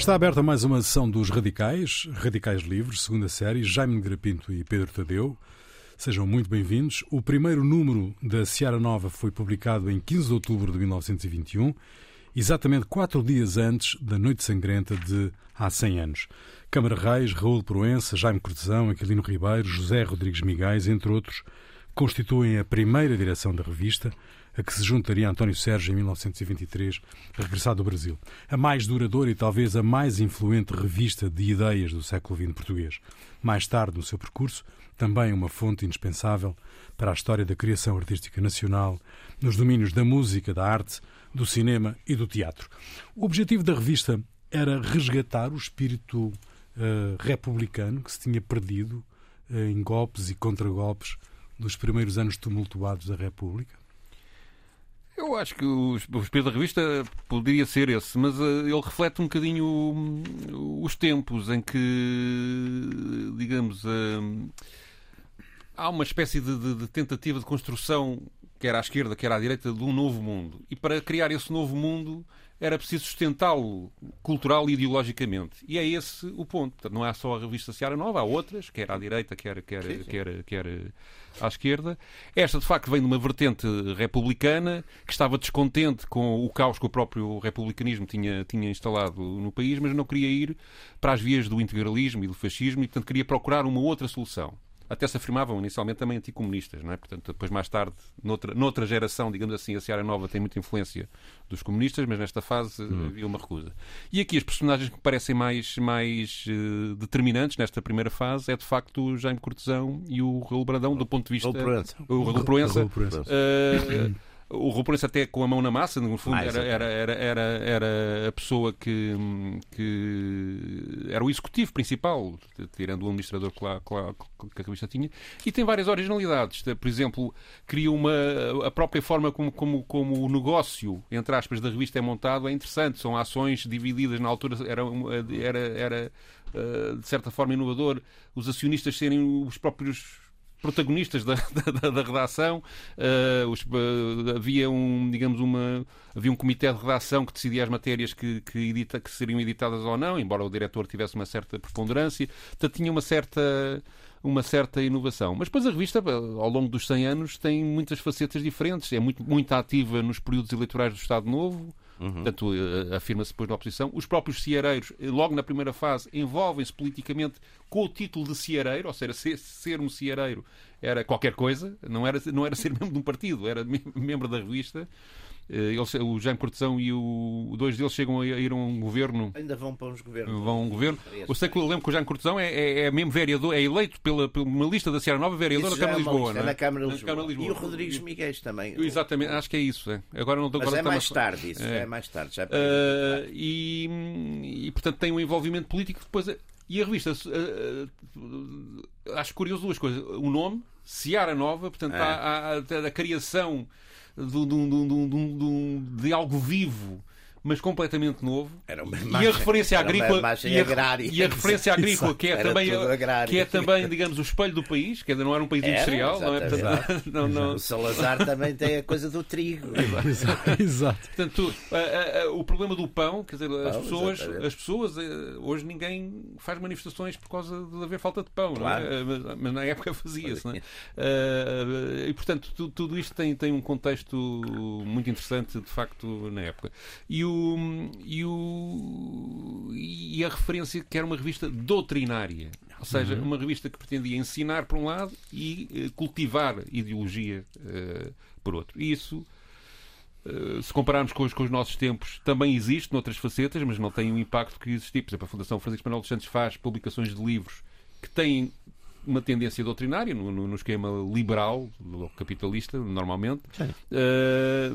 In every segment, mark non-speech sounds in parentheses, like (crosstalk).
Está aberta mais uma sessão dos Radicais, Radicais Livres, segunda série, Jaime Grapinto e Pedro Tadeu. Sejam muito bem-vindos. O primeiro número da Seara Nova foi publicado em 15 de outubro de 1921, exatamente quatro dias antes da Noite Sangrenta de há 100 anos. Câmara Reis, Raul Proença, Jaime Cortesão, Aquilino Ribeiro, José Rodrigues Migais, entre outros, constituem a primeira direção da revista, a que se juntaria António Sérgio em 1923, regressado do Brasil. A mais duradoura e talvez a mais influente revista de ideias do século XX português. Mais tarde, no seu percurso, também uma fonte indispensável para a história da criação artística nacional nos domínios da música, da arte, do cinema e do teatro. O objetivo da revista era resgatar o espírito uh, republicano que se tinha perdido uh, em golpes e contragolpes dos primeiros anos tumultuados da República? Eu acho que o espírito da revista poderia ser esse, mas uh, ele reflete um bocadinho uh, os tempos em que, digamos, uh, há uma espécie de, de, de, tentativa de construção, quer à esquerda, quer à direita, de um novo mundo. E para criar esse novo mundo era preciso sustentá-lo cultural e ideologicamente. E é esse o ponto. Não há só a revista Seara Nova, há outras, quer à direita, quer, quer, sim, sim. quer, quer à esquerda. Esta, de facto, vem de uma vertente republicana que estava descontente com o caos que o próprio republicanismo tinha, tinha instalado no país, mas não queria ir para as vias do integralismo e do fascismo e, portanto, queria procurar uma outra solução até se afirmavam inicialmente também anticomunistas, não é? Portanto, depois mais tarde, noutra, noutra geração, digamos assim, a Seara Nova tem muita influência dos comunistas, mas nesta fase hum. havia uma recusa. E aqui as personagens que parecem mais, mais uh, determinantes nesta primeira fase é de facto o Jaime Cortesão e o Raul Brandão, do ponto de vista. Raul Proença. O Raul Proença. Raul Proença. Uh, (clears throat) o Ruponense até com a mão na massa, no fundo, era, era, era, era, era a pessoa que, que era o executivo principal, tirando o administrador que, lá, que, lá, que a revista tinha, e tem várias originalidades. Por exemplo, cria uma. a própria forma como, como, como o negócio, entre aspas, da revista é montado é interessante. São ações divididas na altura, era, era, era eh, de certa forma inovador, os acionistas serem os próprios protagonistas (laughs) da, da, da redação. Uh, os, uh, havia um, digamos, uma, havia um comitê de redação que decidia as matérias que, que, edita, que seriam editadas ou não, embora o diretor tivesse uma certa preponderância. Tinha uma certa uma certa inovação. Mas depois a revista, ao longo dos 100 anos, tem muitas facetas diferentes. É muito, muito ativa nos períodos eleitorais do Estado Novo, Uhum. Portanto, eh, afirma-se depois na oposição. Os próprios ceareiros, eh, logo na primeira fase, envolvem-se politicamente com o título de ceareiro, ou seja, ser, ser um ceareiro era qualquer coisa, não era, não era ser (laughs) membro de um partido, era membro da revista. Eh, eles, o Jaime Cortesão e o dois deles chegam a ir a um governo. Ainda vão para uns governos. Vão a um governo. Eu sei que eu lembro que o Jaime Cortesão é, é, é mesmo vereador, é eleito pela, pela uma lista da Sierra Nova vereador da Câmara de Lisboa. É? na, Câmara de Lisboa. Lisboa. E o Rodrigues Miguel também. Exatamente, acho que é isso. É. Agora não Mas agora é mais tarde isso, é, é mais tarde. Já uh, e, e portanto tem um envolvimento político depois. E a revista, uh, uh, acho curioso duas coisas. O nome, Seara Nova, portanto, é. há, há, a criação de, de, de, de algo vivo mas completamente novo. Era uma imagem, e a referência agrícola e a, agrária. e a referência (laughs) agrícola que é também que é também digamos o espelho do país, que ainda não era um país era, industrial, não é? Portanto, (laughs) não, não... O Salazar também tem a coisa do trigo. (laughs) exato. exato. Portanto, a, a, o problema do pão, quer dizer, pão, as pessoas, as pessoas eh, hoje ninguém faz manifestações por causa de haver falta de pão, claro. é? mas, mas, na época fazia-se, é? uh, e portanto tudo, tudo isto tem tem um contexto muito interessante de facto na época. E o o, e, o, e a referência que era uma revista doutrinária. Ou seja, uhum. uma revista que pretendia ensinar por um lado e uh, cultivar ideologia uh, por outro. E isso, uh, se compararmos com os, com os, nossos tempos, também existe noutras facetas, mas não tem o impacto que existia. Por exemplo, a Fundação Francisco Manuel dos Santos faz publicações de livros que têm uma tendência doutrinária no, no, no esquema liberal, capitalista, normalmente. Uh,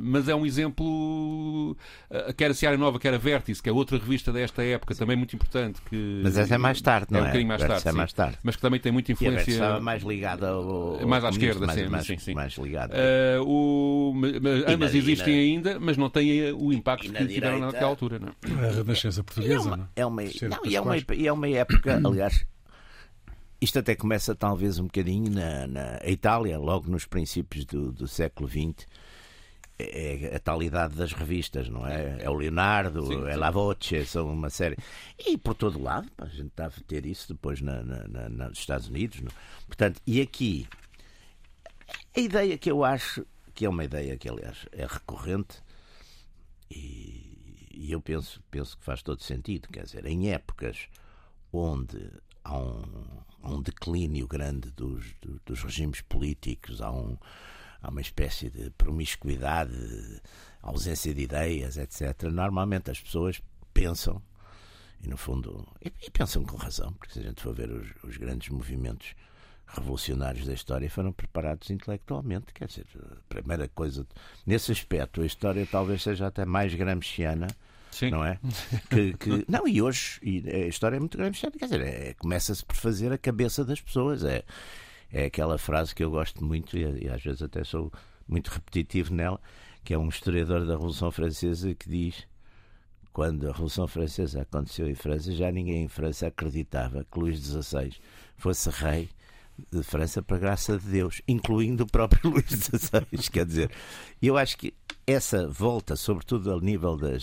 mas é um exemplo. Uh, quer a Seara Nova, quer a Vértice, que é outra revista desta época, também muito importante. Que, mas essa é mais tarde, não é? É um bocadinho mais tarde, é mais tarde. Mas que também tem muita influência. E a estava mais ligada ao. ao mais à esquerda, mais, sim, mais, sim, sim. Mais ligada. Uh, o, mas, ambas na, existem na, ainda, mas não têm o impacto que tiveram naquela altura. Não? É? A Renascença Portuguesa, é uma, é uma, não, e é uma, é uma época, aliás isto até começa talvez um bocadinho na, na Itália, logo nos princípios do, do século XX, é, é a tal idade das revistas, não é? É o Leonardo, sim, é La Voce, são uma série. E por todo lado, a gente está a ter isso depois na, na, na, nos Estados Unidos. Não? Portanto, e aqui, a ideia que eu acho que é uma ideia que, aliás, é recorrente e, e eu penso, penso que faz todo sentido. Quer dizer, em épocas onde há um, há um declínio grande dos, dos regimes políticos, há um há uma espécie de promiscuidade, ausência de ideias, etc. Normalmente as pessoas pensam, e no fundo, e, e pensam com razão, porque se a gente for ver os, os, grandes movimentos revolucionários da história foram preparados intelectualmente, quer dizer, a primeira coisa, nesse aspecto, a história talvez seja até mais gramsciana, Sim. não é? (laughs) Que, que, não, e hoje e a história é muito gramsciana, quer dizer, é, começa-se por fazer a cabeça das pessoas, é é aquela frase que eu gosto muito e, e às vezes até sou muito repetitivo nela, que é um historiador da Revolução Francesa que diz quando a Revolução Francesa aconteceu em França, já ninguém em França acreditava que Luís XVI fosse rei de França para graça de Deus, incluindo o próprio (laughs) Luís XVI. Quer dizer, eu acho que essa volta, sobretudo ao nível das,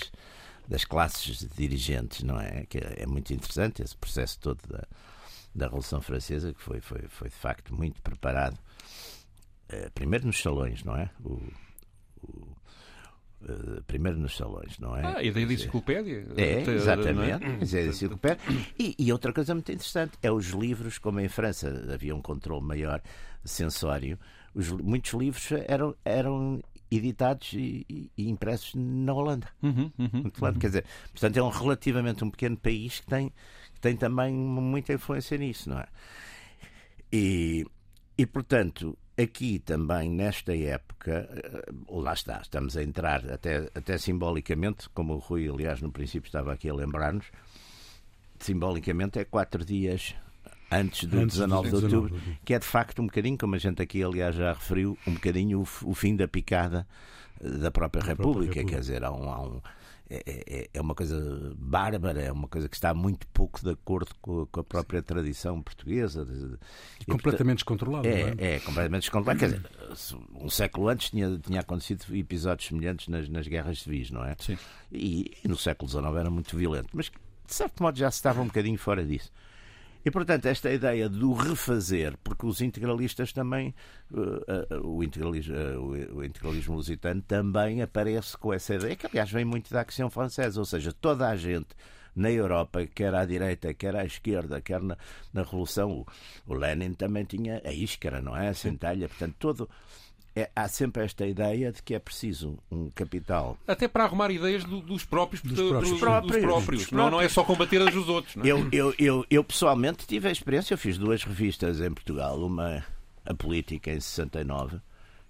das classes dirigentes, não é? Que é muito interessante esse processo todo da, da Revolução Francesa, que foi, foi, foi de facto muito preparado, uh, primeiro nos salões, não é? O, o, uh, primeiro nos salões, não é? Ah, e da enciclopédia. É, exatamente. É? É enciclopédia. E, e, outra coisa muito interessante é os livros, como em França havia um controle maior sensório, os, muitos livros eram, eram editados e, e, impressos na Holanda. Uhum, uhum, uhum. Quer dizer, portanto, é um relativamente um pequeno país que tem tem também muita influência nisso, não é? E, e portanto, aqui também, nesta época, eh, lá está, estamos a entrar até, até simbolicamente, como o Rui, aliás, no princípio estava aqui a lembrar-nos, simbolicamente é quatro dias antes do antes 19 de outubro, que é de facto um bocadinho, como a gente aqui, aliás, já referiu, um bocadinho o, o fim da picada eh, da própria, República, própria República, quer dizer, há um, há um é, é, é, uma coisa bárbara, é uma coisa que está muito pouco de acordo com, a própria tradição portuguesa. E completamente descontrolado, é, é? É, completamente descontrolado. Quer dizer, um século antes tinha, tinha acontecido episódios semelhantes nas, nas guerras civis, não é? Sim. E, e no século XIX era muito violento. Mas, de certo modo, já se estava um bocadinho fora disso. E, portanto, esta ideia do refazer, porque os integralistas também, uh, uh, o, integralismo, uh, o integralismo lusitano também aparece com essa ideia, que aliás vem muito da Ação Francesa, ou seja, toda a gente na Europa, quer à direita, quer à esquerda, quer na, na Revolução, o, o Lenin também tinha a iscara, não é? A centelha, portanto, todo é, há sempre esta ideia de que é preciso um capital. Até para arrumar ideias do, dos próprios. Dos próprios. Dos próprios, dos próprios. Não, não, é só combater as dos outros. Não? É? Eu, eu, eu, eu, pessoalmente tive a experiência, eu fiz duas revistas em Portugal, uma a política em 69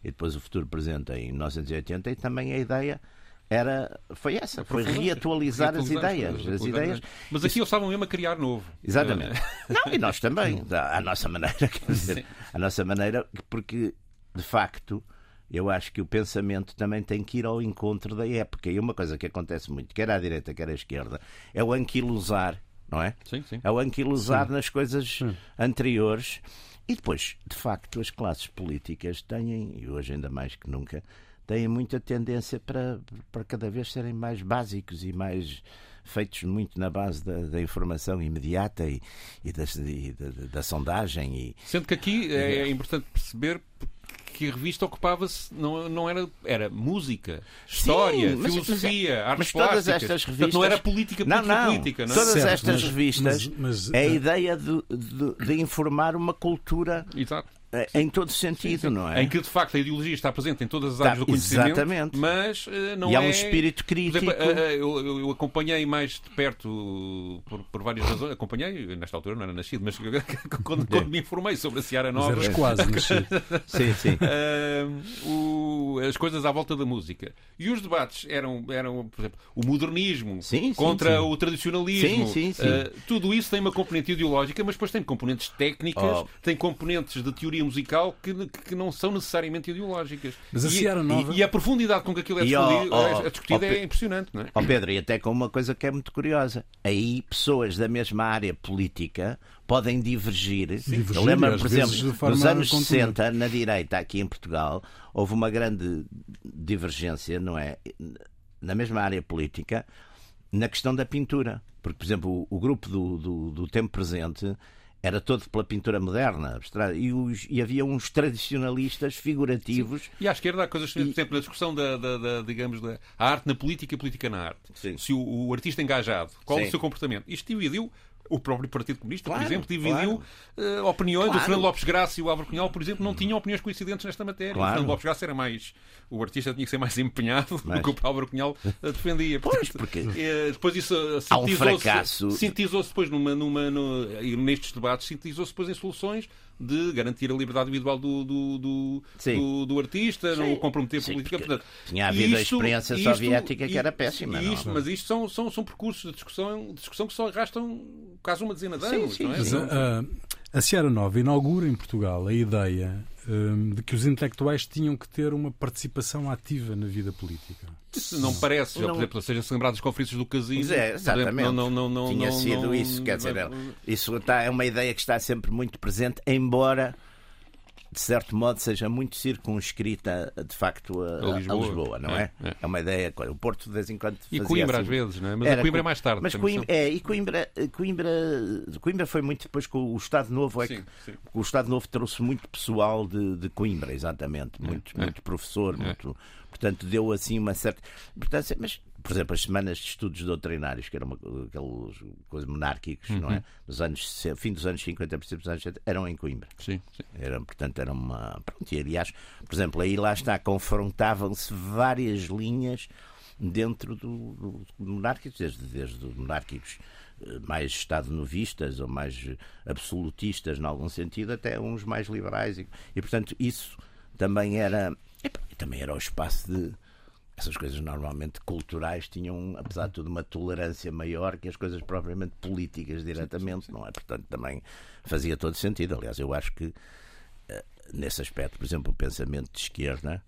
e depois o futuro presente em 1980 e também a ideia era foi essa, foi reatualizar, as ideias, as ideias. Mas aqui eles estavam mesmo a criar novo. Exatamente. É. Não, e nós também, (laughs) à nossa maneira, quer dizer, à nossa maneira, porque de facto, eu acho que o pensamento também tem que ir ao encontro da época. E uma coisa que acontece muito, quer à direita, quer à esquerda, é o anquilosar, não é? Sim, sim. É o anquilosar sim. nas coisas sim. anteriores. E depois, de facto, as classes políticas têm, e hoje ainda mais que nunca, têm muita tendência para, para cada vez serem mais básicos e mais feitos muito na base da, da informação imediata e, e, das, e da, da, sondagem. E, Sendo que aqui é importante perceber que a revista ocupava-se, não, não era, era música, história, Sim, mas, filosofia, mas, artes mas todas plásticas. estas revistas Portanto, não era política não, não. política. Não é? Todas certo, estas mas, revistas mas, é a ideia de, de, de, informar uma cultura Exato. É, em todo sentido, sim, sim. não é? Em que de facto a ideologia está presente em todas as áreas do conhecimento, exatamente. mas uh, não e há um é... espírito crítico. Exemplo, uh, eu, eu, acompanhei mais de perto por, por, várias razões. Acompanhei, nesta altura não era nascido, mas (laughs) quando, quando me informei sobre a Seara Nova. Mas quase nascido. (laughs) sim, sim. Uh, o, as coisas à volta da música. E os debates eram, eram por exemplo, o modernismo sim, contra sim, o tradicionalismo. Sim, sim, tudo isso tem uma componente ideológica, mas depois tem componentes técnicas, oh. tem componentes de teoria teoria musical que, que não são necessariamente ideológicas. Mas a e, Seara Nova... E, e, a profundidade com que aquilo é discutido, oh, oh, discutida oh, é impressionante, não é? Ó Pedro, e até com uma coisa que é muito curiosa. Aí pessoas da mesma área política podem divergir. divergir Eu lembro, por exemplo, nos anos 60, na direita, aqui em Portugal, houve uma grande divergência, não é? Na mesma área política, na questão da pintura. Porque, por exemplo, o, o grupo do, do, do tempo presente era todo pela pintura moderna, e, os, e, havia uns tradicionalistas figurativos. Sim. E à esquerda há coisas, por exemplo, na discussão da, da, da, digamos, da arte na política e a política na arte. Sim. Se o, o, artista engajado, qual Sim. o seu comportamento? Isto dividiu o próprio Partido Comunista, claro, por exemplo, dividiu claro. uh, opiniões. Claro. O Fernando Lopes Graça e o Álvaro Cunhal, por exemplo, não tinham opiniões coincidentes nesta matéria. Claro. O Fernando Lopes Graça era mais. O artista tinha que ser mais empenhado Mas... do que o Álvaro Cunhal uh, defendia. Pois, porque. Uh, depois isso sintetizou-se um sintetizou depois numa, numa, no, nestes debates, sintetizou-se depois em soluções de garantir a liberdade individual do, do, do, do, do artista, sim. não o comprometer politicamente. Tinha havido isto, a experiência isto, soviética isto, que era péssima. Isto, mas isto são, são, são percursos de discussão, discussão que só arrastam quase uma dezena de anos. Sim, sim. Não é? Mas, a, a Seara Nova inaugura em Portugal a ideia de que os intelectuais tinham que ter uma participação ativa na vida política. Isso não parece, não... por exemplo, seja-se lembrado das conferências do Casinho. É, exatamente. Não, não, não, Tinha sido isso, quer dizer, isso está, é uma ideia que está sempre muito presente, embora de certo modo, seja muito circunscrita, de facto, a, a, Lisboa. a Lisboa. não é? É, é? é, uma ideia. O Porto, de vez em quando. E Coimbra, assim, às vezes, não é? Mas Era, Coimbra é mais tarde. Mas Coimbra, é, e Coimbra, Coimbra, Coimbra foi muito depois com o Estado Novo. É sim, que, sim. O Estado Novo trouxe muito pessoal de, de Coimbra, exatamente. É, muito, é. muito professor, muito. Portanto, deu assim uma certa importância. Mas por exemplo, as semanas de estudos doutrinários, que eram uma, aqueles coisas monárquicos, uhum. não é? Nos anos, fim dos anos 50, princípios dos anos 60, eram em Coimbra. Sim, sim. Eram, portanto, era uma. Pronto, e aliás, por exemplo, aí lá está, confrontavam-se várias linhas dentro do, do, do monárquico, desde, desde monárquicos eh, mais estado-novistas ou mais absolutistas, em algum sentido, até uns mais liberais. E, e portanto, isso também era. E, também era o espaço de essas coisas normalmente culturais tinham, apesar de tudo, uma tolerância maior que as coisas propriamente políticas diretamente, sim, sim, sim. não é? Portanto, também fazia todo sentido. Aliás, eu acho que eh, nesse aspecto, por exemplo, o pensamento de esquerda,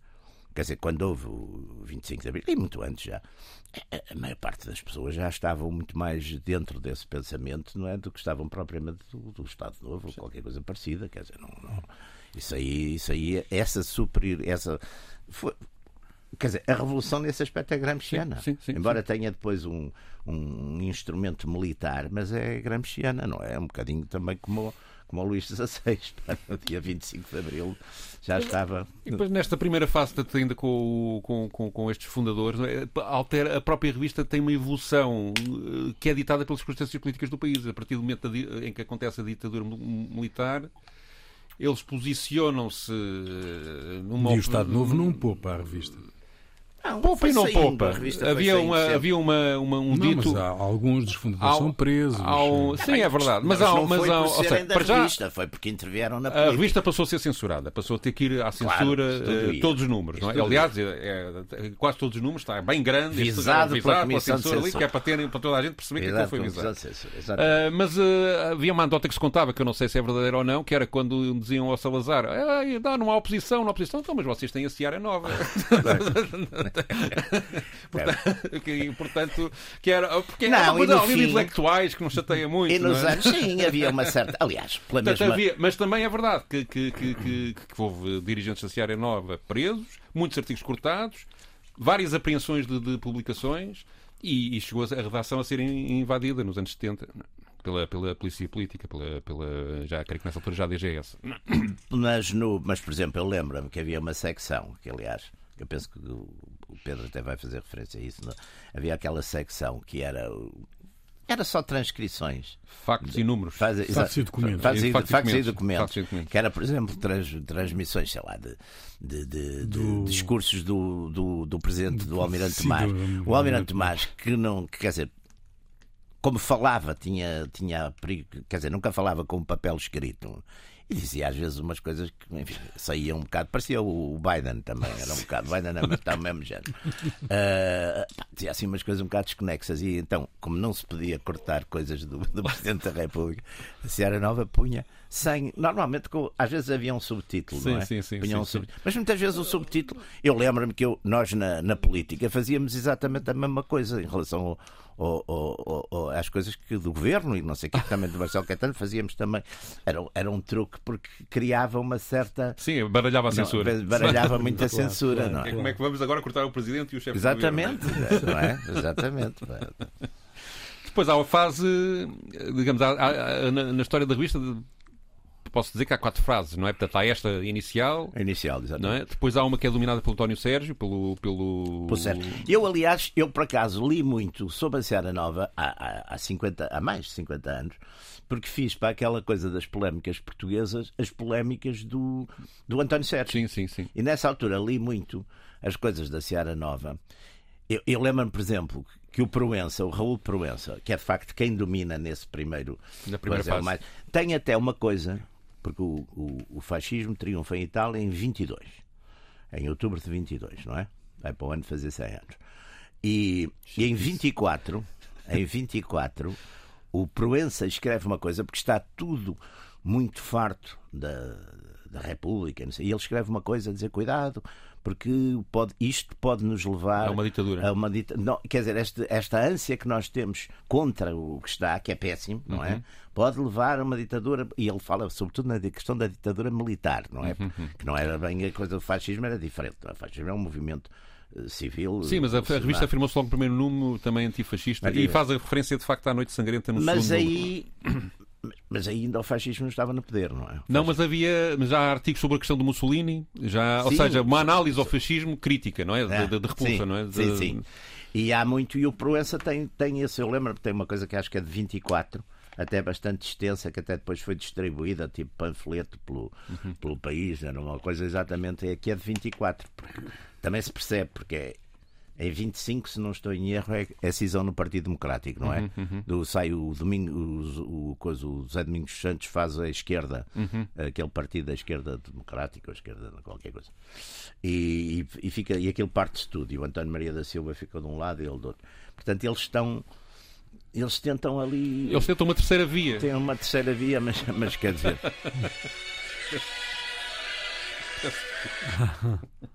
quer dizer, quando houve o 25 de Abril, e muito antes já, a maior parte das pessoas já estavam muito mais dentro desse pensamento, não é? Do que estavam propriamente do, do Estado Novo ou qualquer coisa parecida, quer dizer, não, não, isso aí, isso aí, essa superior, essa foi, Quer dizer, a revolução nesse aspecto é gramsciana. Sim, sim, sim, Embora tenha depois um, um instrumento militar, mas é gramsciana, não é? É um bocadinho também como, como o Luís XVI, (laughs) no dia 25 de Abril já estava. E depois, nesta primeira fase, ainda com, com, com, com estes fundadores, é? altera, a própria revista tem uma evolução eh, que é ditada pelas circunstâncias políticas do país. A partir do momento em que acontece a ditadura militar eles posicionam-se eh, numa. E o Estado Novo não poupa a revista. Não, poupa e não poupa. Havia, uma, havia uma, uma, um não, dito. Mas há, alguns dos fundadores são presos. Há um... Sim, é verdade. Mas, mas há, não mas foi há, por seja, da já, revista, foi porque intervieram na política. A revista passou a ser censurada, passou a ter que ir à censura claro, uh, todos os números. Não é? Aliás, é, é, quase todos os números, está bem grande, visado, visado pela, pela censura ali, que é para, terem, para toda a gente perceber Exato, que aquilo foi visado. Uh, mas uh, havia uma anedota que se contava, que eu não sei se é verdadeira ou não, que era quando diziam ao Salazar: dá, não há oposição, não há oposição, então, mas vocês têm a Seara Nova. (laughs) (laughs) Portanto, (laughs) que, portanto, que era. Porque não, havia fim, intelectuais que nos chateia muito. E nos é? anos, sim, havia uma certa. Aliás, pela portanto, mesma... havia, Mas também é verdade que, que, que, que, que houve dirigentes da Seara Nova presos, muitos artigos cortados, várias apreensões de, de publicações e, e, chegou a redação a ser invadida nos anos 70 pela, pela polícia política, pela, pela já creio que nessa altura já a DGS. Mas, no, mas, por exemplo, eu lembro-me que havia uma secção, que aliás, eu penso que o Pedro até vai fazer referência a isso, não? havia aquela secção que era era só transcrições. Factos e números. Faz, factos e documentos. Factos, e, factos, factos, e documentos. documentos. Que era, por exemplo, trans, transmissões, sei lá, de, de, de, do... de discursos do, do, do presidente do Almirante Tomás. O Almirante Tomás, que não, que, quer dizer, como falava, tinha, tinha quer dizer, nunca falava com um papel escrito. E dizia às vezes umas coisas que enfim, saíam um bocado. Parecia o Biden também, era um bocado. Biden estava mesmo género. Uh, (laughs) pá, dizia assim umas coisas um bocado desconexas. E então, como não se podia cortar coisas do, do Presidente da República, a Seara Nova punha sem. Normalmente, com, às vezes havia um subtítulo, sim, não é? Sim, sim, sim, um sub... Mas muitas vezes o subtítulo. Eu lembro-me que eu, nós na, na política fazíamos exatamente a mesma coisa em relação ao, ao, ao, às coisas que do governo e não sei o que também do Marcelo Caetano fazíamos também. Era, era um truque porque criava uma certa. Sim, baralhava a (laughs) censura. Não, baralhava muita claro, censura, claro, não é? Como é que vamos agora cortar o presidente e o chefe Exatamente, do governo? (laughs) Não é? Exatamente. Depois há uma fase, digamos, há, há, na, na, história da revista, posso dizer que há quatro frases, não é? Portanto, há esta inicial. A inicial, exatamente. É? Depois há uma que é dominada pelo António Sérgio, pelo. pelo... Pelo Sérgio. Eu, aliás, eu por acaso li muito sobre a Seara Nova há, há, há, 50, há mais de 50 anos, porque fiz para aquela coisa das polémicas portuguesas as polémicas do, do António Sérgio. Sim, sim, sim. E nessa altura li muito as coisas da Seara Nova. Eu, eu lembro-me, por exemplo, que o Proença, o Raul Proença, que é de facto quem domina nesse primeiro. Na primeira fase. Mais, tem até uma coisa, porque o, o, o, fascismo triunfa em Itália em 22, em outubro de 22, não é? Vai para o ano fazer 100 anos. E, e em 24, em 24, o Proença escreve uma coisa, porque está tudo muito farto da, da República, e ele escreve uma coisa a dizer: cuidado, porque pode, isto pode nos levar a uma ditadura. A uma dita... não, quer dizer, esta, esta ânsia que nós temos contra o que está, que é péssimo, não é? Uhum. Pode levar a uma ditadura, e ele fala sobretudo na questão da ditadura militar, não é? Uhum. Que não era bem a coisa do fascismo, era diferente. O fascismo é um movimento eh, civil. Sim, mas a, a revista afirmou-se logo no primeiro número também antifascista e faz a referência de facto à Noite Sangrenta no mas segundo aí, mas ainda o fascismo estava no poder, não é? Não, mas havia mas já há artigos sobre a questão do Mussolini, já, sim, ou seja, uma análise ao fascismo crítica, não é? De, de, de repulsa, sim, não é? De... Sim, sim. E há muito, e o Proença tem, tem esse, eu lembro tem uma coisa que acho que é de 24, até bastante extensa, que até depois foi distribuída, tipo panfleto pelo, uhum. pelo país, era uma coisa exatamente, é que é de 24, também se percebe, porque é, em 25, se não estou em erro, é, é cisão no Partido Democrático, não é? Uhum, uhum. Do, sai o domingo, o, o, coisa, o José Domingos Santos faz a esquerda, uhum. aquele partido da esquerda democrática, ou esquerda, qualquer coisa. E, e, e, fica, e aquilo parte-se tudo. E o António Maria da Silva fica de um lado e ele do outro. Portanto, eles estão. Eles tentam ali. Eles tentam uma terceira via. Tem uma terceira via, mas, mas quer dizer. (laughs)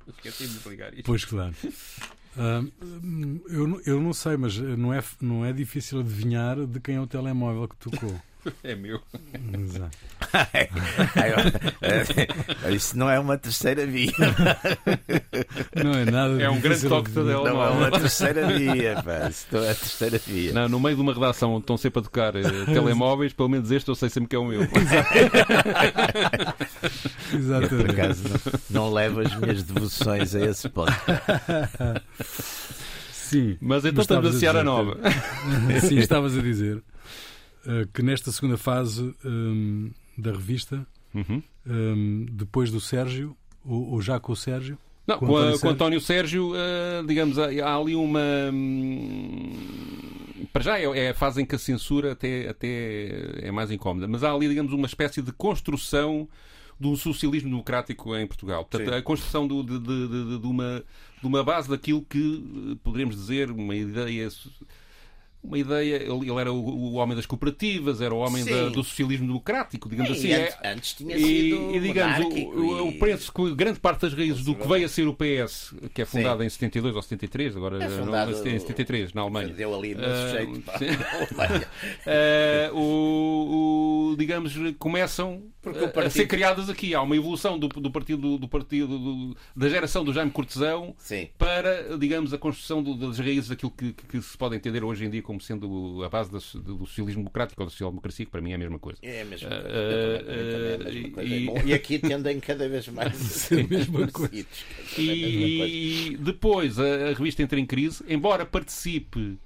Esqueci de desligar isto. Pois claro. Uh, eu, eu não sei, mas não é, não é difícil adivinhar de quem é o telemóvel que tocou. (laughs) (laughs) É meu. Exato. (laughs) Isso não é uma terceira via. (laughs) Não é nada. É um grande toque de. Não é uma terceira via, pá. É a terceira via. Não, no meio de uma redação onde estão sempre a tocar uh, telemóveis, pelo menos este eu sei sempre que é o meu. Exatamente. Eu, por acaso, não, não levo as minhas devoções a esse ponto. Sim. Mas então estamos a Seara Nova. Sim, estavas a dizer que nesta segunda fase um, da revista, uhum. um, depois do Sérgio, ou, ou, já com o Sérgio. Não, com, com, António, com António Sérgio, uh, digamos, há, há, ali uma. Hum, para já é, é, a fase em que a censura até, até é mais incómoda, mas há ali, digamos, uma espécie de construção do socialismo democrático em Portugal. Portanto, Sim. a construção do, de, de, de, de, uma, de uma base daquilo que eh, poderíamos dizer uma ideia uma ideia. Ele, ele era o, o, homem das cooperativas, era o homem da, do socialismo democrático, digamos assim. Antes, é, antes tinha e, sido. E, digamos, o, o, penso que grande parte das raízes do que veio a ser o PS, que é fundado Sim. em 72 ou 73, agora é fundado, não, em 73, na Alemanha. Deu ali no uh, uh, (laughs) (laughs) o, o, digamos, começam partido... a ser criadas aqui. Há uma evolução do, do partido, do partido do, da geração do Jaime Cortesão Sim. para, digamos, a construção do, das raízes daquilo que, que, se pode entender hoje em dia como sendo a base do, do socialismo democrático ou da social-democracia, que para mim é a mesma coisa. É a mesma coisa. Uh, uh, e... e... aqui tendem cada vez mais (laughs) a a mesma coisa. E, depois a, a revista entra em crise, embora participe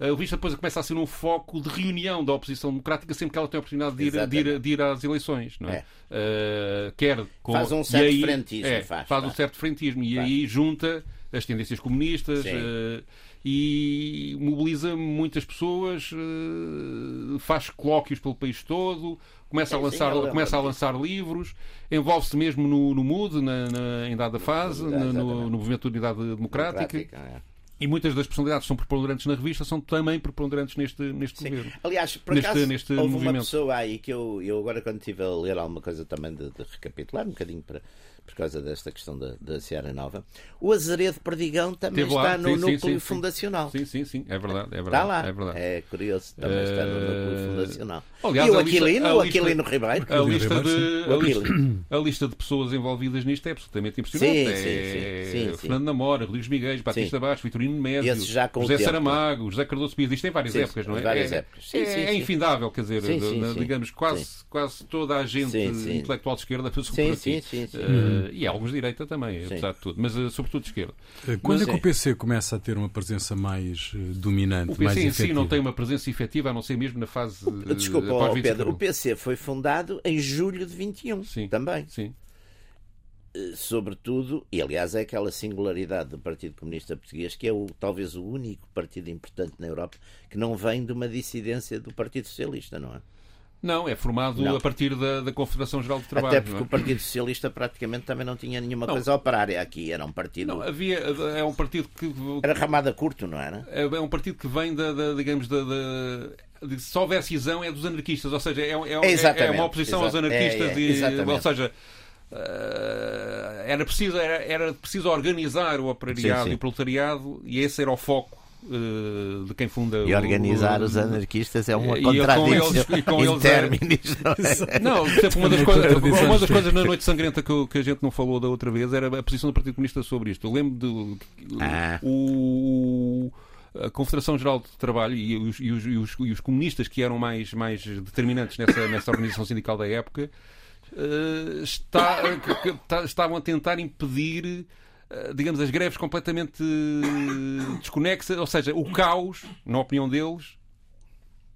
a revista depois começa a ser um foco de reunião da oposição democrática sempre que ela tem a oportunidade de ir, de ir, de ir às eleições. Não é? é. Uh, quer com, faz um certo aí, frentismo. É, faz, faz, um certo frentismo. E aí junta as tendências comunistas, uh, e mobiliza muitas pessoas, eh, faz colóquios pelo país todo, começa, sim, a, lançar, sim, começa a lançar livros, envolve-se mesmo no, no MUD, na, na, em dada fase, no, no, Movimento de Unidade Democrática. Democrática é. E muitas das personalidades que são preponderantes na revista são também preponderantes neste, neste Sim. governo. Aliás, por neste, acaso, neste houve movimento. uma pessoa aí que eu, eu agora quando estive a ler alguma coisa também de, de recapitular um bocadinho para por causa desta questão da, da Seara Nova. O Azeredo Perdigão também Teve está lá. no sim, núcleo sim, sim, fundacional. Sim, sim, sim, é verdade. É verdade está lá. É, verdade. é curioso, também uh... está no núcleo eh, fundacional. Aliás, e o Aquilino, o Aquilino Ribeiro. A lista, de, a, lista, a lista de pessoas envolvidas nisto é absolutamente impressionante. é Fernando Namora, Rodrigues Miguel, Batista Baixo, Vitorino Médio, José Saramago, José Cardoso Pires. Isto tem várias épocas, não é? Várias é, épocas. É infindável, quer dizer, digamos, quase toda a gente intelectual de esquerda passou por Eh, e alguns de direita também, Sim. apesar de tudo, mas uh, sobretudo de esquerda. Eh, quando mas é que é... o PC começa a ter uma presença mais uh, dominante? O PC mais em efetiva? si não tem uma presença efetiva, a não ser mesmo na fase. Uh, Desculpa, oh, Pedro, o PC foi fundado em julho de 21 Sim. também. Sim. Sobretudo, e aliás é aquela singularidade do Partido Comunista Português, que é o, talvez o único partido importante na Europa que não vem de uma dissidência do Partido Socialista, não é? Não, é formado não. a partir da, da, Confederação Geral de Trabalho. Até porque é? o Partido Socialista praticamente também não tinha nenhuma não. coisa operária aqui. Era um partido. Não, havia. É um partido que. Era ramada curto, não era? É, é um partido que vem da, da digamos, da, da. Se houver cisão é dos anarquistas, ou seja, é, é, é, é uma oposição aos anarquistas, é, e, ou seja, uh, era, preciso, era, era preciso organizar o operariado sim, sim. e o proletariado e esse era o foco uh, de quem funda e organizar o, os anarquistas é uma contradição e com eles, é? não, uma das, coisas, uma das coisas na Noite Sangrenta que, que, a gente não falou da outra vez era a posição do Partido Comunista sobre isto. Eu lembro de ah. o a Confederação Geral de Trabalho e os, e os, e os, e os comunistas que eram mais, mais determinantes nessa, nessa organização sindical da época uh, está, estavam a tentar impedir eh, digamos, as greves completamente desconexas, ou seja, o caos, na opinião deles,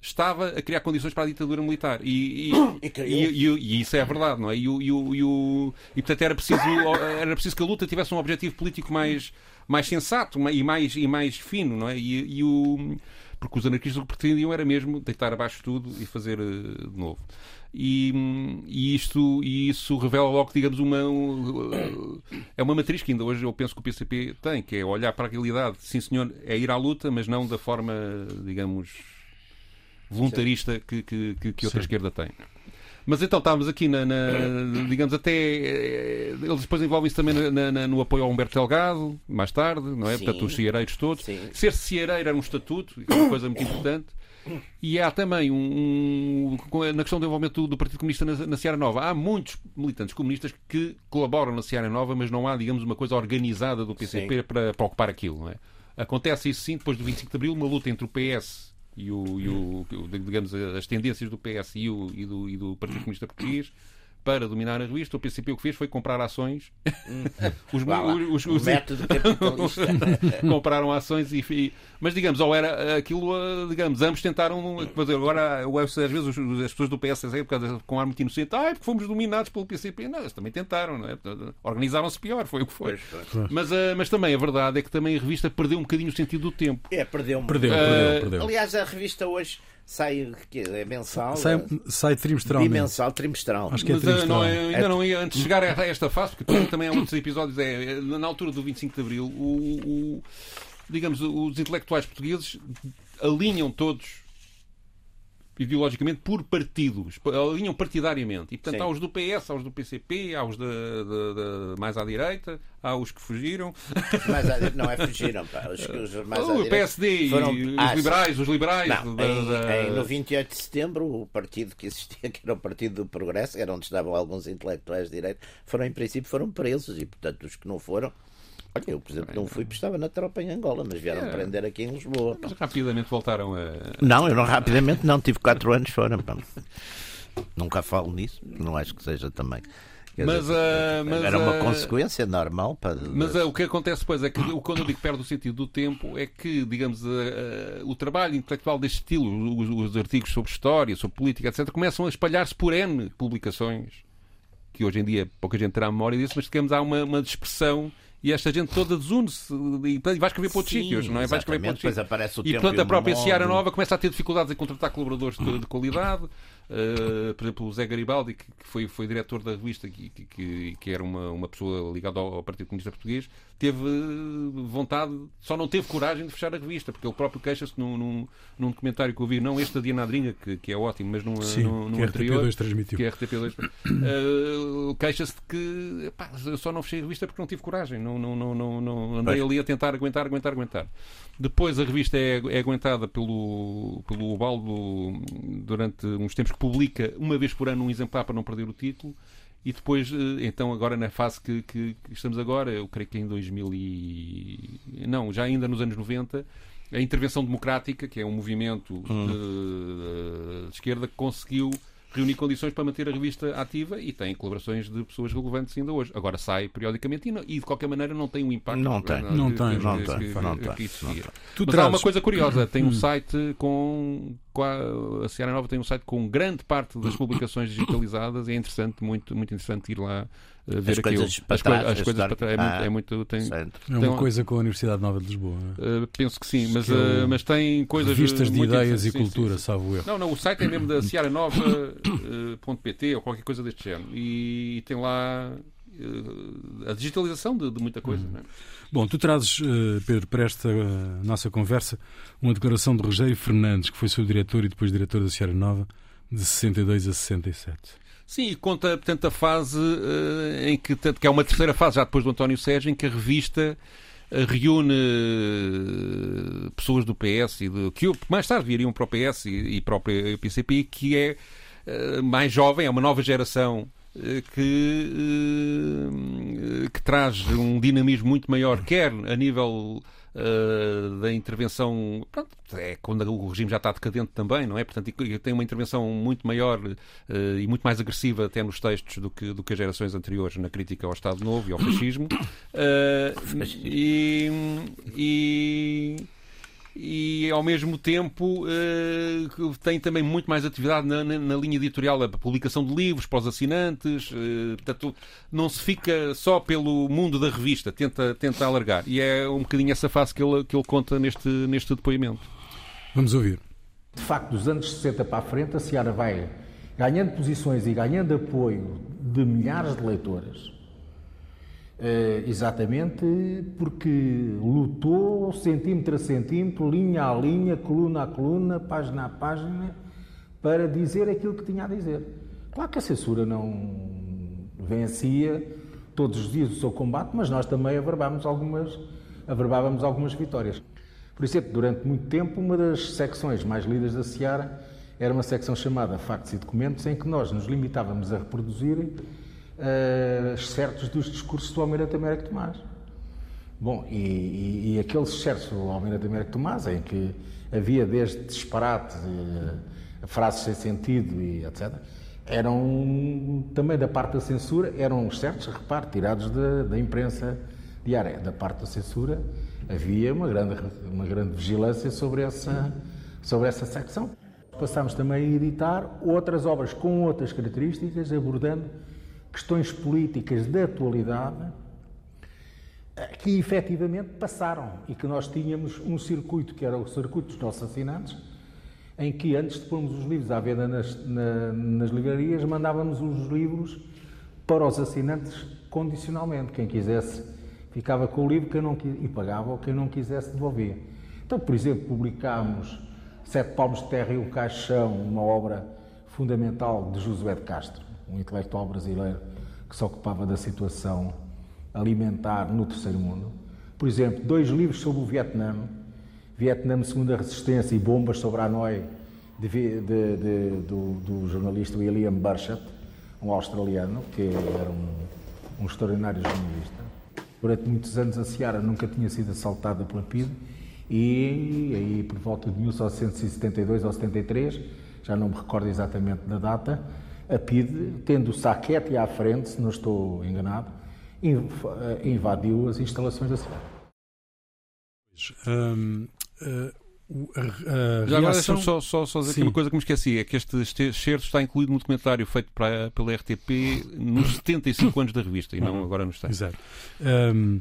estava a criar condições para a ditadura militar. E, e, e, e isso é verdade, não é? E, e, portanto era preciso, era preciso que a luta tivesse um objetivo político mais, mais sensato e mais, e mais fino, não é? E, o, porque os anarquistas o que pretendiam era mesmo deitar abaixo tudo e fazer uh, de novo e, e, isto, e isso revela logo, digamos, uma. É uma matriz que ainda hoje eu penso que o PCP tem, que é olhar para a realidade, sim senhor, é ir à luta, mas não da forma, digamos, voluntarista que, que, que, que outra Sim. esquerda tem. Mas então estávamos aqui na, na, digamos até eh, eles depois envolvem-se também na, na, no apoio ao Humberto Delgado mais tarde, não é? Sim. Portanto, os cieireiros todos. Sim. Ser ciereiro era um estatuto, é uma coisa muito (coughs) importante. E há também um, um na questão do envolvimento do, do Partido Comunista na, na Seara Nova. Há muitos militantes comunistas que colaboram na Seara Nova, mas não há, digamos, uma coisa organizada do PCP para, para, ocupar aquilo. Não é? Acontece isso sim depois do 25 de Abril, uma luta entre o PS e o, e o digamos, as tendências do PS e, o, e, do, e do Partido Comunista Português para dominar a revista, o PCP o que fez foi comprar ações. Hum. (laughs) os, os, (laughs) os, os, método capitalista. (laughs) compraram ações e, Mas, digamos, ou era aquilo, digamos, ambos tentaram. Agora, eu às vezes as pessoas do PS com ar muito inocente, ah, porque fomos dominados pelo PCP. Não, eles também tentaram, não é? Organizaram-se pior, foi o que foi. Mas, uh, mas também a verdade é que também a revista perdeu um bocadinho o sentido do tempo. É, perdeu. Perdeu, uh, perdeu, perdeu. Aliás, a revista hoje sai que é mensal? Sai, sai trimestralmente. bimensal trimestral. Acho que é Mas, trimestral. Não, é, ainda é... não ia antes de chegar a esta fase porque também há outros episódios é, na altura do 25 de Abril o, o digamos os intelectuais portugueses alinham todos ideologicamente por partidos, alinham partidariamente. E, portanto, Sim. há os do PS, há os do PCP, há os de, de, de, mais à direita, há os que fugiram. Mais à, (laughs) não é fugiram, pá. Os, os mais o PSD foram... e ah, os liberais, os liberais. Não, da, em, da... Em, no 28 de setembro, o partido que existia, (laughs) que era o Partido do Progresso, era onde estavam alguns intelectuais de direita, foram, em princípio, foram presos. E, portanto, os que não foram Olha, eu, por exemplo, não fui porque estava na tropa em Angola, mas vieram é. prender aqui em Lisboa. Mas rapidamente voltaram a. Não, eu não rapidamente não, tive 4 anos fora. Pá. Nunca falo nisso, não acho que seja também. mas, dizer, uh, mas, era uma uh, consequência normal. Para... Mas uh, o que acontece depois é que, quando eu digo perde o sentido do tempo, é que, digamos, o trabalho intelectual deste estilo, os, os, artigos sobre história, sobre política, etc., começam a espalhar-se por N publicações, que hoje em dia pouca gente terá memória disso, mas digamos, há uma, uma dispersão e esta gente toda desune-se e vai escrever para outros sítios, não é? Vai escrever para outros sítios. Aparece o e portanto a própria Seara Nova começa a ter dificuldades em contratar colaboradores de, de qualidade. Uh, por exemplo, o Zé Garibaldi, que, que foi, foi diretor da revista, que, que, que era uma, uma pessoa ligada ao, ao, Partido Comunista Português, teve vontade, só não teve coragem de fechar a revista, porque ele próprio queixa-se num, num, num, documentário que eu vi, não este da Diana Adrinha, que, que é ótimo, mas num, Sim, num, num que anterior. RTP2 transmitiu. Que é RTP2. Uh, queixa-se de que pá, eu só não fechei a revista porque não tive coragem, não, não, não, não, não andei ali a tentar aguentar, aguentar, aguentar. Depois a revista é, é aguentada pelo, pelo Ubaldo durante uns tempos que publica uma vez por ano um exemplar para não perder o título. E depois, eh, então, agora na fase que, que, que, estamos agora, eu creio que em 2000 e... Não, já ainda nos anos 90, a Intervenção Democrática, que é um movimento hum. de, de esquerda que conseguiu reunir condições para manter a revista ativa e tem colaborações de pessoas relevantes ainda hoje. Agora sai periodicamente e, não, e de qualquer maneira não tem o impacto não tem, não, não tem, não tem, não tem. Mas trazes... há uma coisa curiosa, tem um hum. site com, a, a Seara Nova tem um site com grande parte das publicações digitalizadas e é interessante, muito, muito interessante ir lá ver as aquilo. Coisas para as, trás, as coisas para trás. É, ah, muito, é muito. Tem, é uma tem, coisa com a Universidade Nova de Lisboa. Uh, penso que sim, mas, que uh, mas tem coisas. Revistas de ideias e sim, cultura, sim, salvo eu. Não, não, o site é mesmo da Seara Nova.pt ou qualquer coisa deste género. E, e tem lá a digitalização de, de muita coisa. Hum. É? Bom, tu trazes, Pedro, para esta nossa conversa, uma declaração de Rogério Fernandes, que foi seu diretor e depois diretor da Seara Nova, de 62 a 67. Sim, e conta, portanto, a fase uh, em que, tanto, que é uma terceira fase, já depois do António Sérgio, em que a revista uh, reúne uh, pessoas do PS e do, que mais tarde viriam para o PS e, e para o PCP, que é mais jovem, é uma nova geração que, que traz um dinamismo muito maior, quer a nível uh, da intervenção. Pronto, é quando o regime já está decadente também, não é? Portanto, tem uma intervenção muito maior uh, e muito mais agressiva até nos textos do que, do que as gerações anteriores na crítica ao Estado Novo e ao fascismo. Uh, (coughs) e, e e ao mesmo tempo uh, tem também muito mais atividade na, na, na, linha editorial, a publicação de livros para os assinantes, uh, portanto não se fica só pelo mundo da revista, tenta, tenta alargar. E é um bocadinho essa fase que ele, que ele conta neste, neste depoimento. Vamos ouvir. De facto, dos anos 60 para a frente, a Seara vai ganhando posições e ganhando apoio de milhares de leitores Uh, exatamente porque lutou centímetro a centímetro, linha a linha, coluna a coluna, página a página, para dizer aquilo que tinha a dizer. Claro que a censura não vencia todos os dias o seu combate, mas nós também averbámos algumas, averbávamos algumas vitórias. Por exemplo, durante muito tempo, uma das secções mais lidas da Seara era uma secção chamada Factos e Documentos, em que nós nos limitávamos a reproduzir uh, excertos dos discursos do Almirante Américo Tomás. Bom, e, e, e aqueles excertos do Almirante Américo Tomás, em que havia desde disparate, uh, frases sem sentido e etc., eram também da parte da censura, eram excertos, repare, tirados da, da imprensa diária. Da parte da censura havia uma grande, uma grande vigilância sobre essa, sobre essa secção. Passámos também a editar outras obras com outras características, abordando questões políticas da atualidade eh, que efetivamente passaram e que nós tínhamos um circuito, que era o circuito dos nossos assinantes, em que antes de pormos os livros à venda nas, na, nas livrarias, mandávamos os livros para os assinantes condicionalmente. Quem quisesse ficava com o livro quem não, e pagava, ou quem não quisesse devolvia. Então, por exemplo, publicámos Sete Palmos de Terra e um Caixão, uma obra fundamental de Josué de Castro um intelectual brasileiro que se ocupava da situação alimentar no terceiro mundo. Por exemplo, dois livros sobre o Vietnã, Vietnã Segunda Resistência e Bombas sobre Hanoi, de, de, de, do, do, jornalista William Burchett, um australiano, que era um, um extraordinário jornalista. Durante muitos anos a Seara nunca tinha sido assaltada pela PIDE e aí por volta de 1972 ou 73, já não me recordo exatamente da data, a PIDE, tendo o Saquete à frente, se não estou enganado, eh, invadiu as instalações da cidade. Um, uh, a, Já agora deixa-me só, só, só dizer aqui uma coisa que me esqueci: é que este excerto está incluído no documentário feito para, pela RTP nos (coughs) 75 anos da revista e não agora nos 100. Exato. Um,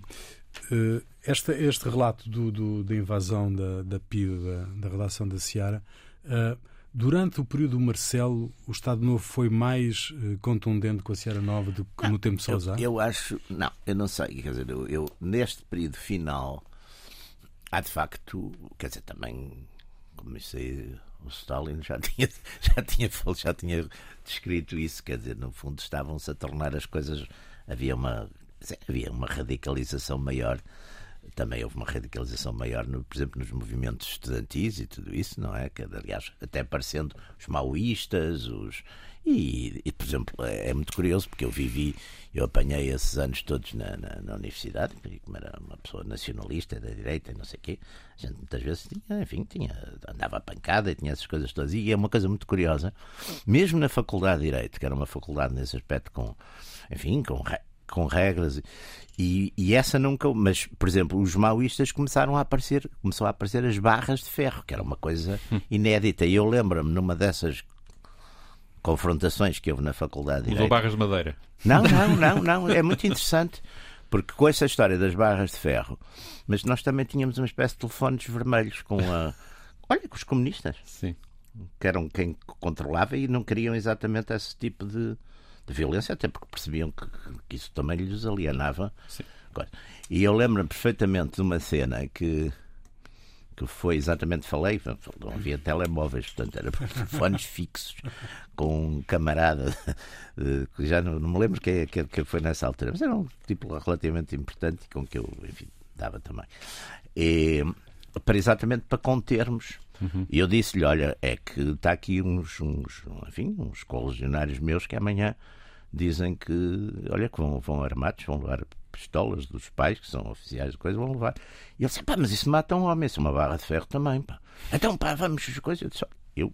uh, este, este relato do, do, da invasão da, da PIDE, da, da redação da Seara, uh, Durante o período do Marcelo, o Estado Novo foi mais uh, contundente com a Sierra Nova do que não, no tempo de Salazar? Eu, eu, acho, não, eu não sei. Quer dizer, eu, eu, neste período final há de facto, quer dizer, também comecei o Stalin já (laughs) tinha, já tinha, já tinha descrito isso, quer dizer, no fundo estavam-se a tornar as coisas, havia uma, havia uma radicalização maior também houve uma radicalização maior, no, por exemplo, nos movimentos estudantis e tudo isso, não é? Que, aliás, até aparecendo os maoístas, os. E, e, por exemplo, é, é, muito curioso porque eu vivi, eu apanhei esses anos todos na, na, na, universidade, como era uma pessoa nacionalista da direita e não sei o quê, a gente muitas vezes tinha, enfim, tinha, andava a pancada e tinha essas coisas todas. E é uma coisa muito curiosa, mesmo na Faculdade de Direito, que era uma faculdade nesse aspecto com, enfim, com com regras e, e, essa nunca. Mas, por exemplo, os maoístas começaram a aparecer, começou a aparecer as barras de ferro, que era uma coisa (laughs) inédita. E eu lembro-me numa dessas confrontações que houve na faculdade. Usou barras de madeira? Não, (laughs) não, não, não. É muito interessante. Porque com essa história das barras de ferro, mas nós também tínhamos uma espécie de telefones vermelhos com a. (laughs) Olha, com os comunistas. Sim. Que eram quem controlava e não queriam exatamente esse tipo de de violência, até porque percebiam que, que isso também lhes alienava. Sim. E eu lembro-me perfeitamente de uma cena que que foi exatamente, falei, não havia telemóveis, portanto, eram telefones (laughs) fixos com um camarada, que já não, não, me lembro quem, quem, quem foi nessa altura, mas era um tipo relativamente importante com que eu, enfim, dava também. E, para exatamente para contermos. Uhum. E eu disse-lhe: olha, é que está aqui uns, uns, enfim, uns colegionários meus que amanhã dizem que, olha, que vão, vão armados, vão levar pistolas dos pais, que são oficiais de coisa, vão levar. E ele disse: pá, mas isso mata um homem, isso é uma barra de ferro também, pá. Então, pá, vamos as coisas. Eu disse: eu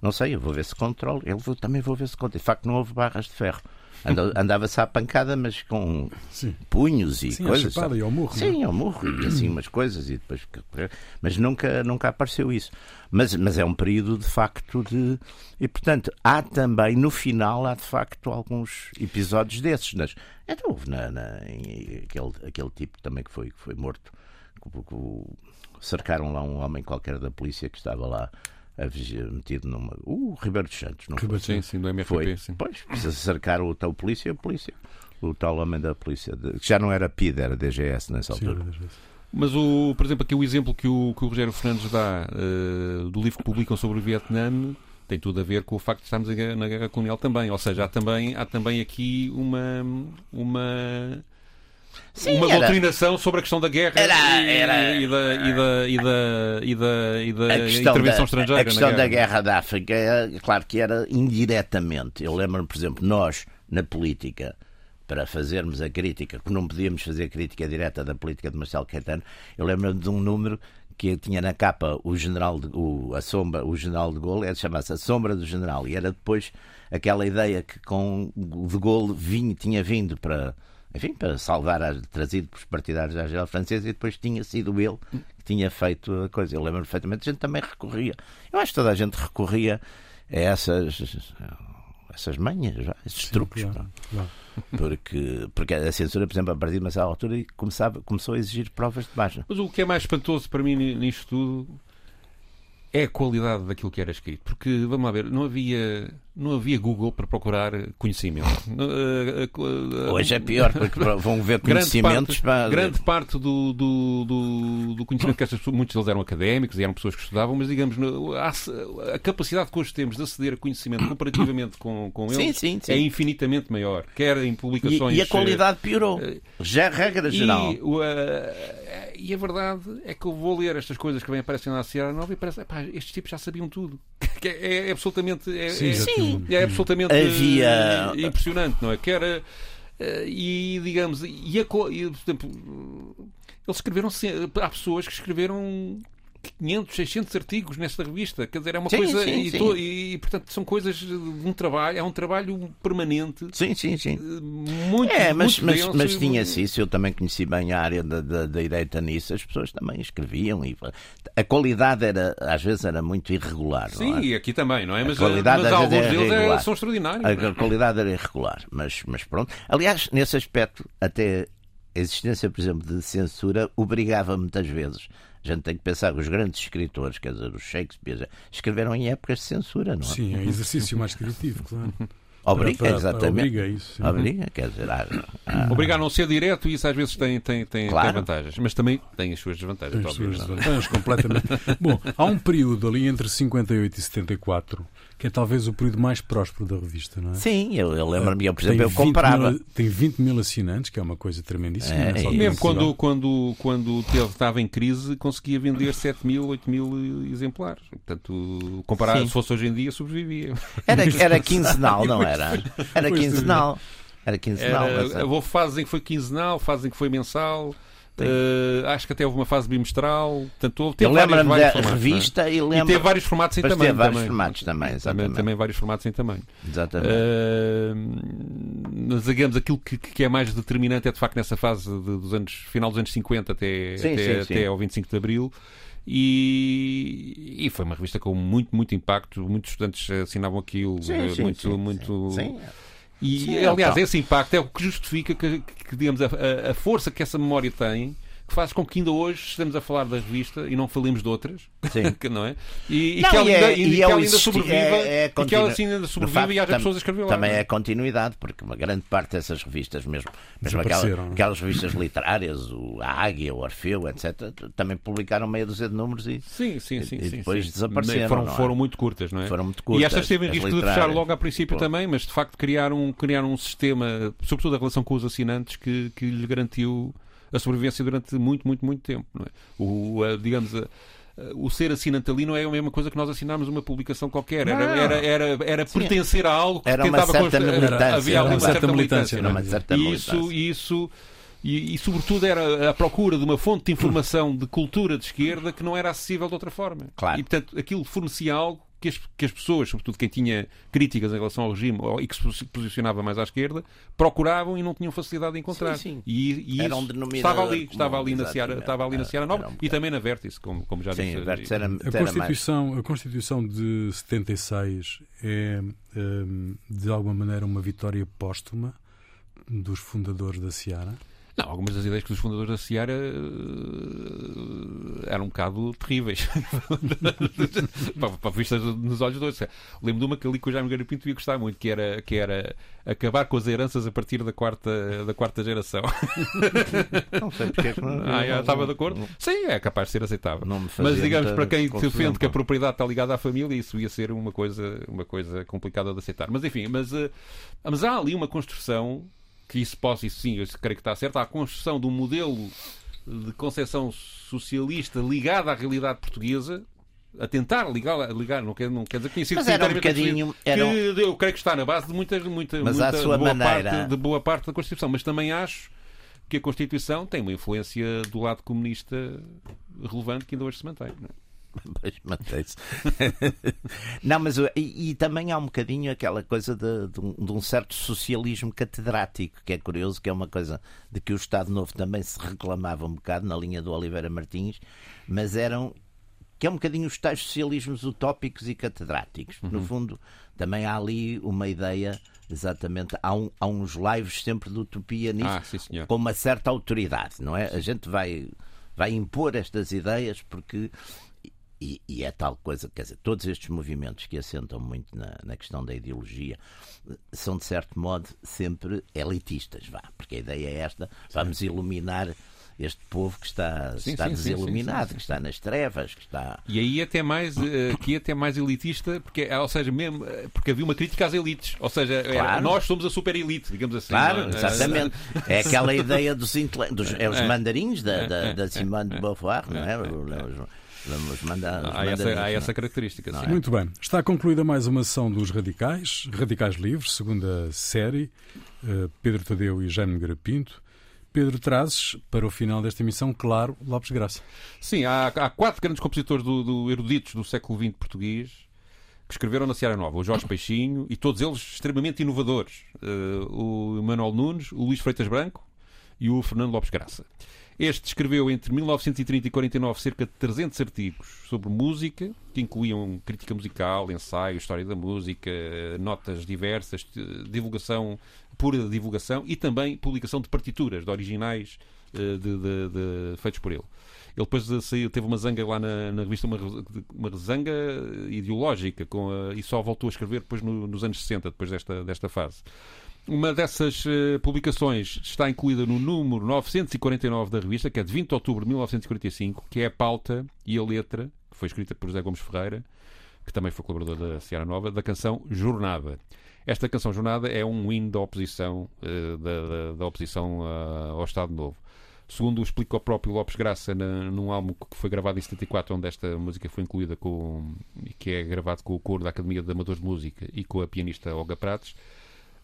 não sei, eu vou ver se controlo. Ele também vou ver se controlo. De facto, não houve barras de ferro. Andava-se à pancada, mas com Sim. punhos e Sim, coisas. Sim, e ao murro. Sim, ao murro e assim umas coisas. E depois... Mas nunca, nunca apareceu isso. Mas, mas é um período de facto de. E portanto, há também, no final, há de facto alguns episódios desses. Nas... Então houve na, na, aquele, aquele tipo também que foi, que foi morto. Cercaram lá um homem qualquer da polícia que estava lá metido numa. O Ribeiro dos Santos, não Ribeiro, foi? Sim, sim, do MRP. Foi. Sim. Pois, precisa cercar o tal polícia, a polícia. O tal homem da polícia, que já não era PID, era DGS nessa altura. Sim, mas, o, por exemplo, aqui o exemplo que o, que o Rogério Fernandes dá uh, do livro que publicam sobre o Vietnã tem tudo a ver com o facto de estarmos na guerra colonial também. Ou seja, há também, há também aqui uma, uma Sim, uma era... doutrinação sobre a questão da guerra era, era... E, da, e, da, e, da, e da, e da intervenção da, estrangeira. A questão guerra. da guerra da África, é claro que era indiretamente. Eu lembro-me, por exemplo, nós, na política, para fazermos a crítica, que não podíamos fazer a crítica direta da política de Marcelo Caetano, eu lembro-me de um número que tinha na capa o general de, o, a sombra, o general de Gaulle, era chamava-se a sombra do general, e era depois aquela ideia que com de Gaulle vinha, tinha vindo para enfim, para salvar, trazido pelos partidários da Argélia Francesa e depois tinha sido ele que tinha feito a coisa. Eu lembro perfeitamente, a gente também recorria. Eu acho que toda a gente recorria a essas, essas manhas, esses Sim, truques. Claro, claro. (laughs) Porque, porque a censura, por exemplo, a partir de uma certa altura começava, começou a exigir provas de baixa. Mas o que é mais espantoso para mim nisto tudo é a qualidade daquilo que era escrito. Porque, vamos lá ver, não havia, não havia Google para procurar conhecimento. (laughs) Eh, eh, Hoje é pior, porque (laughs) vão ver conhecimentos. Grande parte, grande parte do, do, do, do, conhecimento que estas pessoas, muitos deles eram académicos e eram pessoas que estudavam, mas digamos, a, a capacidade que hoje temos de aceder a conhecimento comparativamente com, com eles sim, sim, sim. é infinitamente maior. Quer em publicações. E, e a qualidade piorou. Já é regra geral. E, uh, e a verdade é que eu vou ler estas coisas que vêm aparecendo na Sierra Nova e parece, estes tipos já sabiam tudo. (laughs) é, é, absolutamente. É, sim, é, é, absolutamente Havia... impressionante, não é? Que era. Uh, e digamos, e, a, e, por exemplo, eles escreveram. Há pessoas que escreveram 500, 600 artigos nesta revista. Quer dizer, é uma sim, coisa. Sim, e, sim. e, portanto, são coisas de um trabalho, é um trabalho permanente. Sim, sim, sim. Eh, muito, é, mas, muito mas, mas tinha-se isso. Eu também conheci bem a área da, da, da direita nisso. As pessoas também escreviam. E a qualidade era, às vezes, era muito irregular. Sim, é? e aqui também, não é? Mas, a qualidade, mas alguns deles é, são extraordinários. A, a qualidade era irregular. Mas, mas pronto. Aliás, nesse aspecto, até a existência, por exemplo, de censura obrigava muitas vezes A gente tem que pensar que os grandes escritores, quer dizer, os Shakespeare, escreveram em épocas de censura, não é? Sim, é exercício mais criativo, claro. (laughs) Obriga, para, para, exatamente. Obriga isso. Obriga, quer dizer. Há, há... Obriga a não ser direto e isso às vezes tem, tem, tem, claro. tem vantagens, mas também tem as suas desvantagens. Tem as suas desvantagens, completamente. (laughs) Bom, há um período ali entre 58 e 74 que é talvez o período mais próspero da revista, não é? Sim, eu, eu lembro-me, eu, por exemplo, eu comprava. Mil, tem 20 mil assinantes, que é uma coisa tremendíssima. É, é, mesmo quando, quando, quando teve, estava em crise, conseguia vender 7 mil, 8 mil exemplares. Portanto, comparado se fosse hoje em dia, sobrevivia. Era, (laughs) era quinzenal, não (laughs) era? Era quinzenal. Era quinzenal. Era, mas... Houve fases em que foi quinzenal, fases em que foi mensal. Uh, acho que até houve uma fase bimestral. Portanto, teve eu lembro-me da formatos, revista é? e, lembro... e teve vários formatos em tamanho. Teve vários também. formatos também, também, também, vários formatos em tamanho. Exatamente. Uh, mas, digamos, aquilo que, que, é mais determinante é de facto nessa fase de, dos anos, final dos anos 50 até, sim, até, sim, até ao 25 de Abril. E, e, foi uma revista com muito, muito impacto. Muitos estudantes assinavam aquilo. Sim, sim, muito, sim, muito. E, Sim, aliás, então. esse impacto é o que justifica que, que digamos, a, a, força que essa memória tem que faz com que ainda hoje estejamos a falar da revista e não falemos de outras, (laughs) não é? E, não, que ela ainda, é, e que ela ainda sobreviva, é, é e que ela assim ainda sobreviva facto, e haja pessoas a escrever lá. Também é continuidade, porque uma grande parte dessas revistas, mesmo, mesmo aquelas, é? aquelas revistas literárias, o, a Águia, o Orfeu, etc., também publicaram meia dúzia de números e, sim, sim, sim, e depois sim, desapareceram. Foram, é? foram muito curtas, não é? Foram muito curtas. E estas teve risco de fechar logo a princípio Pô. também, mas de facto criaram, criaram um sistema, sobretudo a relação com os assinantes, que, que lhe garantiu a sobrevivência durante muito, muito, muito tempo. Não é? o, a, digamos, a, o ser assinante ali não é a mesma coisa que nós assinarmos uma publicação qualquer. Era, era, era, era pertencer a algo que era uma tentava certa militância. Havia uma certa militância. Era uma certa militância. Isso, isso e, e, sobretudo, era a procura de uma fonte de informação de cultura de esquerda que não era acessível de outra forma. Claro. E, portanto, aquilo fornecia algo que as, que as pessoas, sobretudo quem tinha críticas em relação ao regime ou, e que se posicionava mais à esquerda, procuravam e não tinham facilidade de encontrar. Sim, sim. E, e isso estava ali, estava ali na Seara, estava ali na Seara Nova um e também na Vértice, como, como já sim, disse. Era, a, Constituição, a Constituição de 76 é, hum, de alguma maneira, uma vitória póstuma dos fundadores da Seara? Não, algumas das ideias que os fundadores da Seara uh, eram um bocado terríveis (laughs) para, para vistas nos olhos dois. Lembro de uma que ali com o Jaime Garapinto ia gostar muito, que era, que era acabar com as heranças a partir da quarta, da quarta geração. Não sei porque é que não, ah, estava de acordo? Sim, é capaz de ser aceitável. Mas digamos, para quem defende que a propriedade está ligada à família, isso ia ser uma coisa, uma coisa complicada de aceitar. Mas enfim, mas, uh, mas há ali uma construção que isso possa, isso sim, eu creio que está certo, há a construção de um modelo de concepção socialista ligada à realidade portuguesa, a tentar ligar, ligar não, quer, não quer dizer que tenha sido mas era um bocadinho era um... que eu creio que está na base de muita, muita, mas muita sua boa maneira... parte, de boa parte da Constituição, mas também acho que a Constituição tem uma influência do lado comunista relevante que ainda hoje se mantém. Não é? Pois mantém-se. (laughs) não, mas e, e, também há um bocadinho aquela coisa de, de, um, de, um, certo socialismo catedrático, que é curioso, que é uma coisa de que o Estado Novo também se reclamava um bocado na linha do Oliveira Martins, mas eram que é um bocadinho os tais socialismos utópicos e catedráticos. Uhum. No fundo, também há ali uma ideia Exatamente, há, um, há uns lives sempre de utopia nisso, ah, sim, com uma certa autoridade, não é? A gente vai, vai impor estas ideias porque e, e, é tal coisa, quer dizer, todos estes movimentos que assentam muito na, na, questão da ideologia são, de certo modo, sempre elitistas, vá, porque a ideia é esta: vamos iluminar este povo que está, sim, está sim, desiluminado, sim, que está nas trevas, que está. E aí até mais, uh, que até mais elitista, porque, ou seja, mesmo, eh, porque havia uma crítica às elites, ou seja, claro. nós somos a super elite, digamos assim. Claro, é? exatamente. É aquela ideia dos, dos é os é. mandarins da, da, da Simone de Beauvoir, não é? Vamos mandar. Há, essa, há essa característica. É? Muito bem. Está concluída mais uma sessão dos Radicais, Radicais Livres, segunda série. Uh, Pedro Tadeu e Jaime Garapinto. Pedro, trazes para o final desta emissão, claro, Lopes Graça. Sim, há, há quatro grandes compositores do, do, eruditos do século XX português que escreveram na Seara Nova. O Jorge Peixinho e todos eles extremamente inovadores. Uh, o Manuel Nunes, o Luís Freitas Branco e o Fernando Lopes Graça. Este escreveu entre 1930 e 49 cerca de 300 artigos sobre música, que incluíam crítica musical, ensaio, história da música, notas diversas, divulgação, pura divulgação e também publicação de partituras, de originais eh, de, de, de, feitos por ele. Ele depois saiu, teve uma zanga lá na, na revista, uma, uma zanga ideológica, com a, e só voltou a escrever depois no, nos anos 60, depois desta, desta fase. Uma dessas uh, publicações está incluída no número 949 da revista, que é de 20 de outubro de 1945, que é a pauta e a letra, que foi escrita por José Gomes Ferreira, que também foi colaborador da Seara Nova, da canção Jornada. Esta canção Jornada é um hino da oposição, uh, da, da, da, oposição uh, ao Estado Novo. Segundo explica o próprio Lopes Graça na, num álbum que foi gravado em 74, onde esta música foi incluída, com, que é gravado com o coro da Academia de Amadores de Música e com a pianista Olga Prates,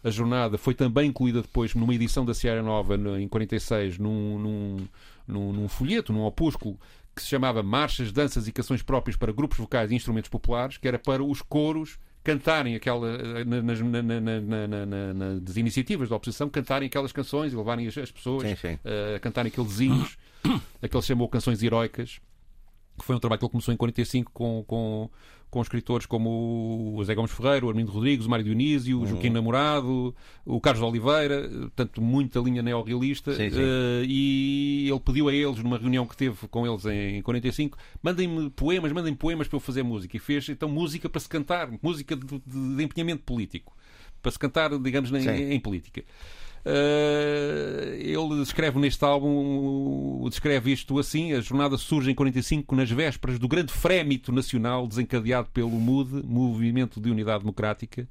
a jornada foi também incluída depois numa edição da Sierra Nova, em 46, num, num, num, num folheto, num opúsculo, que se chamava Marchas, Danças e Canções Próprias para Grupos Vocais e Instrumentos Populares, que era para os coros cantarem aquela, nas, na, na, na, nas iniciativas da oposição, cantarem aquelas canções e levarem as, as pessoas sim, sim. a cantarem aqueles hinos, (coughs) aquele chamou canções heroicas, que foi um trabalho que ele começou em 45 com, com com escritores como o Zé Gomes Ferreira, o Armindo Rodrigues, o Mário Dionísio, o uhum. Joaquim Namorado, o Carlos Oliveira, portanto, muita linha neorrealista. Sim, sim. Uh, e ele pediu a eles, numa reunião que teve com eles em 45, mandem-me poemas, mandem poemas para eu fazer música. E fez então música para se cantar, música de, de, de empenhamento político, para se cantar, digamos, em, em política. Uh, ele escreve neste álbum, descreve isto assim: a jornada surge em 45 nas vésperas do grande frémito nacional desencadeado pelo MUD, Movimento de Unidade Democrática,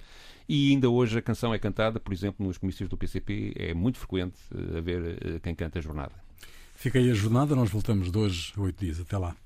e ainda hoje a canção é cantada, por exemplo, nos comícios do PCP, é muito frequente uh, haver uh, quem canta a jornada. Fica aí a jornada, nós voltamos de hoje oito dias. Até lá.